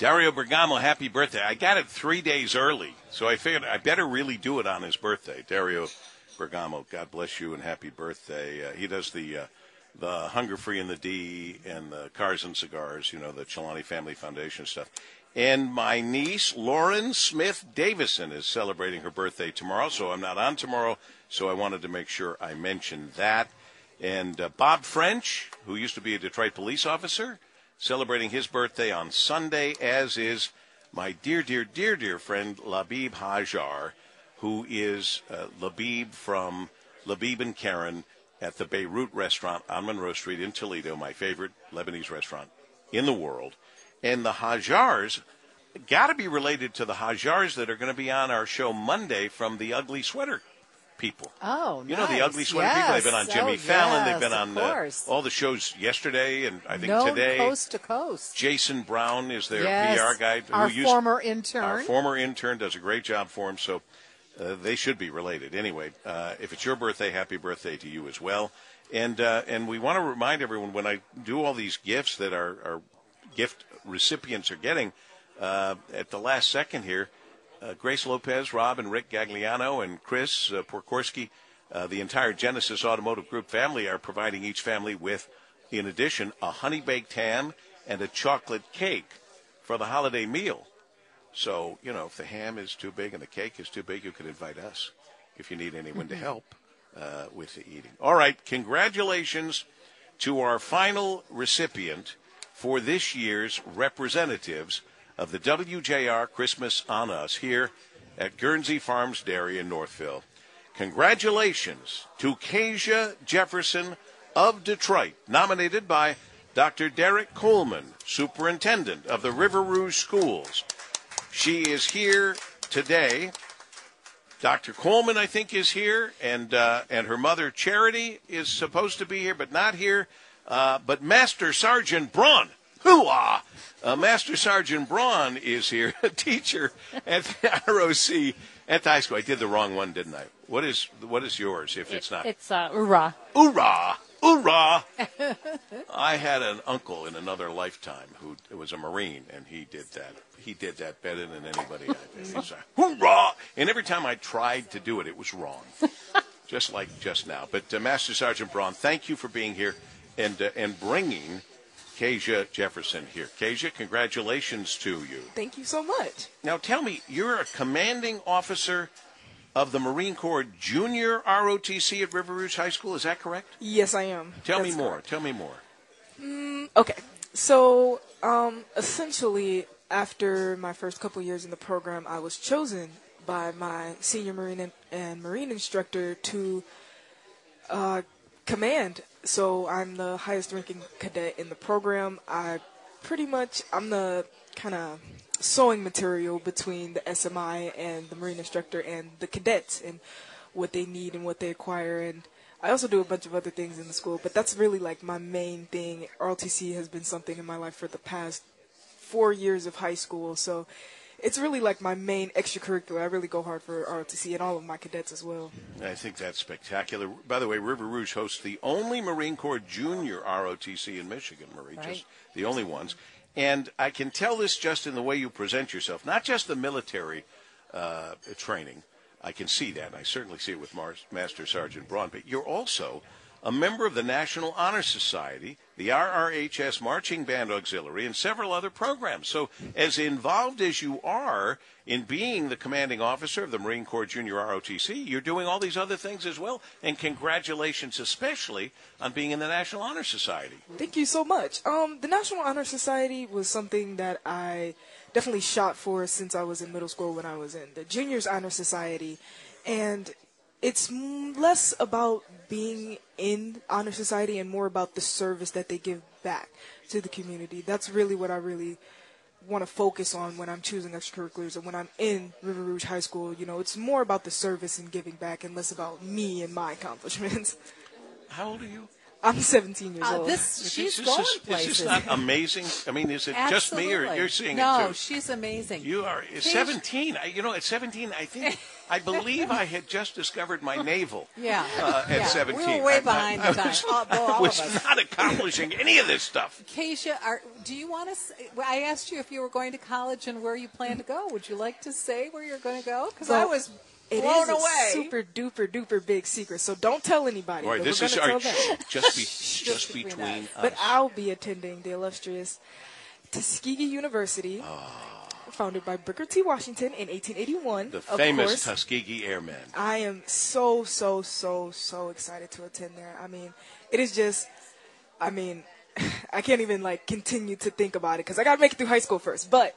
Dario Bergamo, happy birthday. I got it three days early, so I figured I better really do it on his birthday. Dario Bergamo, God bless you and happy birthday. Uh, he does the uh, the Hunger Free and the D and the Cars and Cigars, you know, the Chilani Family Foundation stuff. And my niece, Lauren Smith Davison, is celebrating her birthday tomorrow, so I'm not on tomorrow, so I wanted to make sure I mentioned that. And uh, Bob French, who used to be a Detroit police officer, celebrating his birthday on Sunday, as is my dear, dear, dear, dear friend Labib Hajar, who is uh, Labib from Labib and Karen at the Beirut restaurant on Monroe Street in Toledo, my favorite Lebanese restaurant in the world. And the Hajars got to be related to the Hajars that are going to be on our show Monday from the Ugly Sweater people. Oh, You know the. Ugly Sweater yes. people. They've been on Jimmy oh, Fallon. Yes, They've been on uh, course. all the shows yesterday and I think Known today. coast to coast. Jason Brown is their yes. PR guy. Our who used, former intern. Our former intern does a great job for him, so uh, they should be related. Anyway, uh, if it's your birthday, happy birthday to you as well. And uh, and we want to remind everyone when I do all these gifts that our, our gift recipients are getting uh, at the last second here, uh, Grace Lopez, Rob, and Rick Gagliano, and Chris uh, Porkorski, uh, the entire Genesis Automotive Group family are providing each family with, in addition, a honey baked ham and a chocolate cake for the holiday meal. So, you know, if the ham is too big and the cake is too big, you could invite us if you need anyone to help uh, with the eating. All right, congratulations to our final recipient for this year's representatives of the WJR Christmas on Us here at Guernsey Farms Dairy in Northville. Congratulations to Kasia Jefferson of Detroit, nominated by Dr. Derek Coleman, Superintendent of the River Rouge Schools. She is here today. Dr. Coleman, I think, is here, and uh, and her mother Charity is supposed to be here, but not here. Uh, but Master Sergeant Braun, hoo-ah! Uh, Master Sergeant Braun is here, a teacher at the ROC at the high school. I did the wrong one, didn't I? What is what is yours? If it's not It's uh, Ura. Hoorah! Hoorah! I had an uncle in another lifetime who was a Marine, and he did that. He did that better than anybody I did. He's like, hoorah! And every time I tried to do it, it was wrong. just like just now. But uh, Master Sergeant Braun, thank you for being here and, uh, and bringing Kasia Jefferson here. Kasia, congratulations to you. Thank you so much. Now tell me, you're a commanding officer of the Marine Corps Junior ROTC at River Rouge High School. Is that correct? Yes, I am. Tell That's me more. correct. Tell me more. Okay, so um, essentially, after my first couple years in the program, I was chosen by my senior Marine and, and Marine instructor to uh, command. So I'm the highest ranking cadet in the program. I pretty much I'm the kind of sewing material between the SMI and the Marine instructor and the cadets and what they need and what they acquire and I also do a bunch of other things in the school, but that's really like my main thing. ROTC has been something in my life for the past four years of high school, so it's really like my main extracurricular. I really go hard for ROTC and all of my cadets as well. I think that's spectacular. By the way, River Rouge hosts the only Marine Corps Junior ROTC in Michigan, Marie, just the only ones. And I can tell this just in the way you present yourself, not just the military uh, training. I can see that, and I certainly see it with Mar- Master Sergeant Braun. But you're also a member of the National Honor Society, the RRHS Marching Band Auxiliary, and several other programs. So, as involved as you are in being the commanding officer of the Marine Corps Junior ROTC, you're doing all these other things as well. And congratulations, especially on being in the National Honor Society. Thank you so much. Um, the National Honor Society was something that I definitely shot for since I was in middle school when I was in the Juniors Honor Society, and it's less about being in honor society and more about the service that they give back to the community. That's really what I really want to focus on when I'm choosing extracurriculars and when I'm in River Rouge High School. You know, it's more about the service and giving back and less about me and my accomplishments. How old are you? I'm 17 years Uh, old. this Is she's this, going is, places. is this not amazing? I mean, is it just me or Absolutely. you're seeing no, it too? she's amazing. You are 17. I, you know, at 17, I think, I believe I had just discovered my navel. Yeah. Uh, at Yeah. 17. We were way I- I- behind I the time. was- All- well, all I of was us. not accomplishing any of this stuff. Keisha, are, do you want to? Say, I asked you if you were going to college and where you plan to go. Would you like to say where you're going to go? Because I was It blown is a away. super duper duper big secret, so don't tell anybody. All right, but this we're is gonna our, tell them. just, be, just between between us. us. But I'll be attending the illustrious Tuskegee University, founded by Booker T. Washington in 1881. Ah. the of famous course. Tuskegee Airmen. I am so so so so excited to attend there. I mean, it is just, I mean, I can't even like continue to think about it because I got to make it through high school first. But,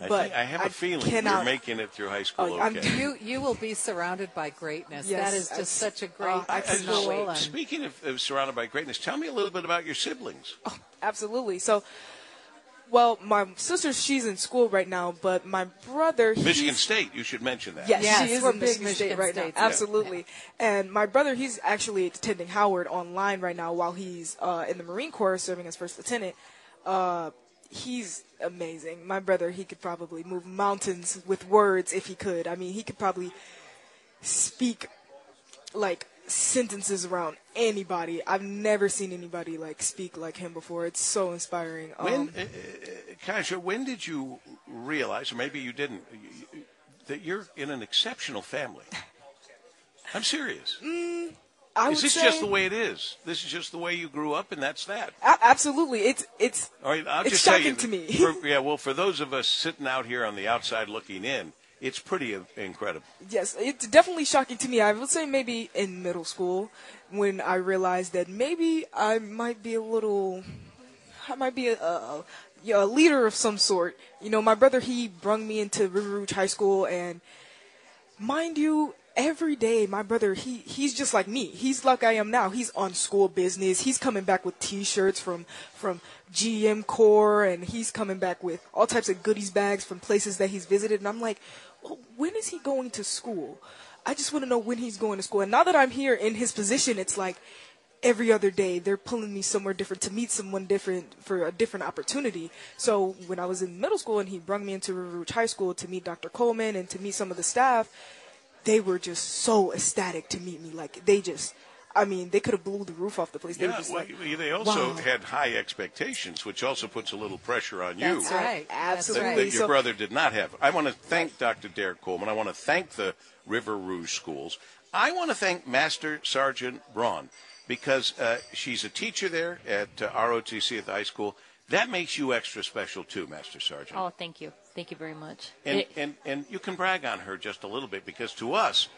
I, but think, I have a feeling cannot, you're making it through high school Oh, I'm- okay. You you will be surrounded by greatness. Yes, that is I- just such a great oh, I And cannot wait. Speaking of, of surrounded by greatness, tell me a little bit about your siblings. absolutely. So, well, my sister she's in school right now, but my brother Michigan State, you should mention that. Yes, Yes, she is we're in big Michigan, State right States. now. Absolutely. And my brother, he's actually attending Howard online right now while he's uh, in the Marine Corps serving as first lieutenant. Uh, he's amazing. My brother, he could probably move mountains with words if he could. I mean, he could probably speak like sentences around anybody. I've never seen anybody like speak like him before. It's so inspiring. When, Um, uh, uh, Kasia, when did you realize, or maybe you didn't, that you're in an exceptional family? I'm serious. I Is this just the way it is? This is just the way you grew up, and that's that. A- absolutely. It's it's All right, I'll It's just tell you. shocking to me. for- yeah, well, for those of us sitting out here on the outside looking in, it's pretty incredible. Yes, it's definitely shocking to me. I would say maybe in middle school when I realized that maybe I might be a little, I might be a, a, a leader of some sort. You know, my brother he brung me into River Rouge High School, and mind you, every day my brother he he's just like me. He's like I am now. He's on school business. He's coming back with T-shirts from from GM Core, and he's coming back with all types of goodies bags from places that he's visited. And I'm like, well, when is he going to school? I just want to know when he's going to school. And now that I'm here in his position, it's like every other day they're pulling me somewhere different to meet someone different for a different opportunity. So when I was in middle school and he brought me into River Rouge High School to meet Dr. Coleman and to meet some of the staff, they were just so ecstatic to meet me. Like they just, I mean, they could have blew the roof off the place. They were just well, like, they also wow. had high expectations, which also puts a little pressure on you. That's right. That's that, Absolutely. that your So- brother did not have. I want to thank Dr. Derek Coleman. I want to thank the River Rouge schools. I want to thank Master Sergeant Braun because uh, she's a teacher there at uh, ROTC at the high school. That makes you extra special too, Master Sergeant. Oh, thank you. Thank you very much. and, It- and and you can brag on her just a little bit because to us,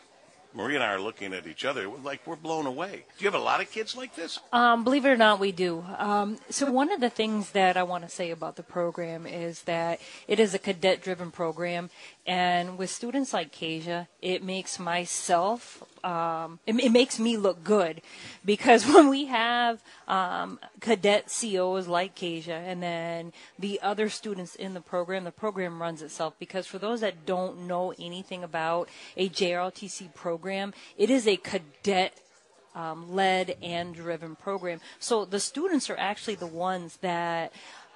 Marie and I are looking at each other like we're blown away. Do you have a lot of kids like this? Um, believe it or not, we do. Um, so one of the things that I want to say about the program is that it is a cadet-driven program, and with students like Kasia, it makes myself, um, it, it makes me look good, because when we have um, cadet COs like Kasia, and then the other students in the program, the program runs itself. Because for those that don't know anything about a JROTC program, it is a cadet um, led and driven program. So the students are actually the ones that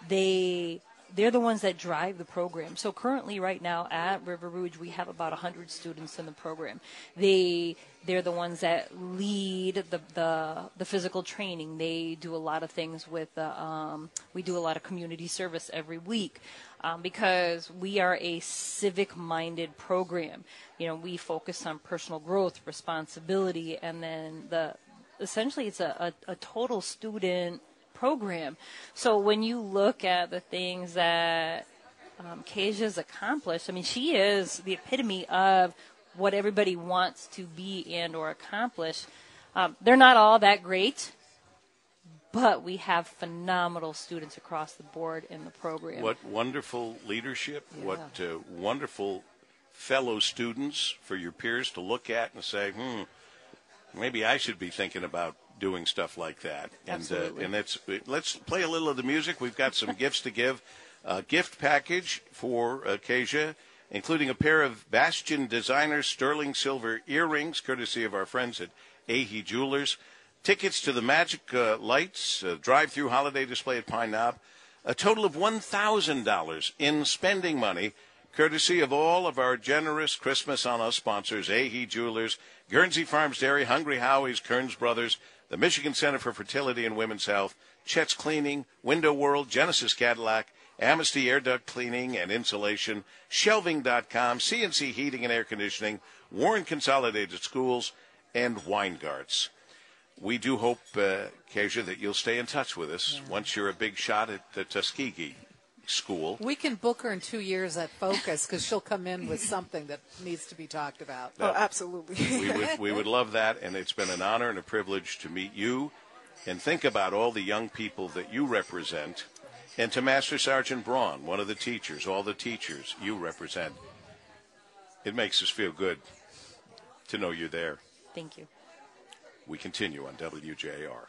they they're the ones that drive the program. So currently, right now at River Rouge, we have about 100 students in the program. They they're the ones that lead the the, the physical training. They do a lot of things with the, um, we do a lot of community service every week um, because we are a civic minded program. You know, we focus on personal growth, responsibility, and then the essentially it's a, a, a total student program. So when you look at the things that um, Kasia's accomplished, I mean, she is the epitome of what everybody wants to be and or accomplish. Um, they're not all that great, but we have phenomenal students across the board in the program. What wonderful leadership! What uh, wonderful fellow students for your peers to look at and say, "Hmm, maybe I should be thinking about doing stuff like that." And Absolutely. uh, and that's let's play a little of the music. We've got some gifts to give. A gift package for Acacia, including a pair of Bastion designer sterling silver earrings, courtesy of our friends at Ahee Jewelers. tickets to the Magic uh, Lights uh, drive-through holiday display at Pine Knob, a total of $1,000 in spending money, courtesy of all of our generous Christmas on Us sponsors, Ahee Jewelers, Guernsey Farms Dairy, Hungry Howie's, Kearns Brothers, the Michigan Center for Fertility and Women's Health, Chet's Cleaning, Window World, Genesis Cadillac, Amnesty Air Duct Cleaning and Insulation, Shelving.com, CNC Heating and Air Conditioning, Warren Consolidated Schools, and Weingartz. We do hope, uh, that you'll stay in touch with us once you're a big shot at the Tuskegee School. We can book her in two years at Focus because she'll come in with something that needs to be talked about. Oh, absolutely. we would we would love that, and it's been an honor and a privilege to meet you, and think about all the young people that you represent, and to Master Sergeant Braun, one of the teachers, all the teachers you represent. It makes us feel good to know you're there. Thank you. We continue on WJR.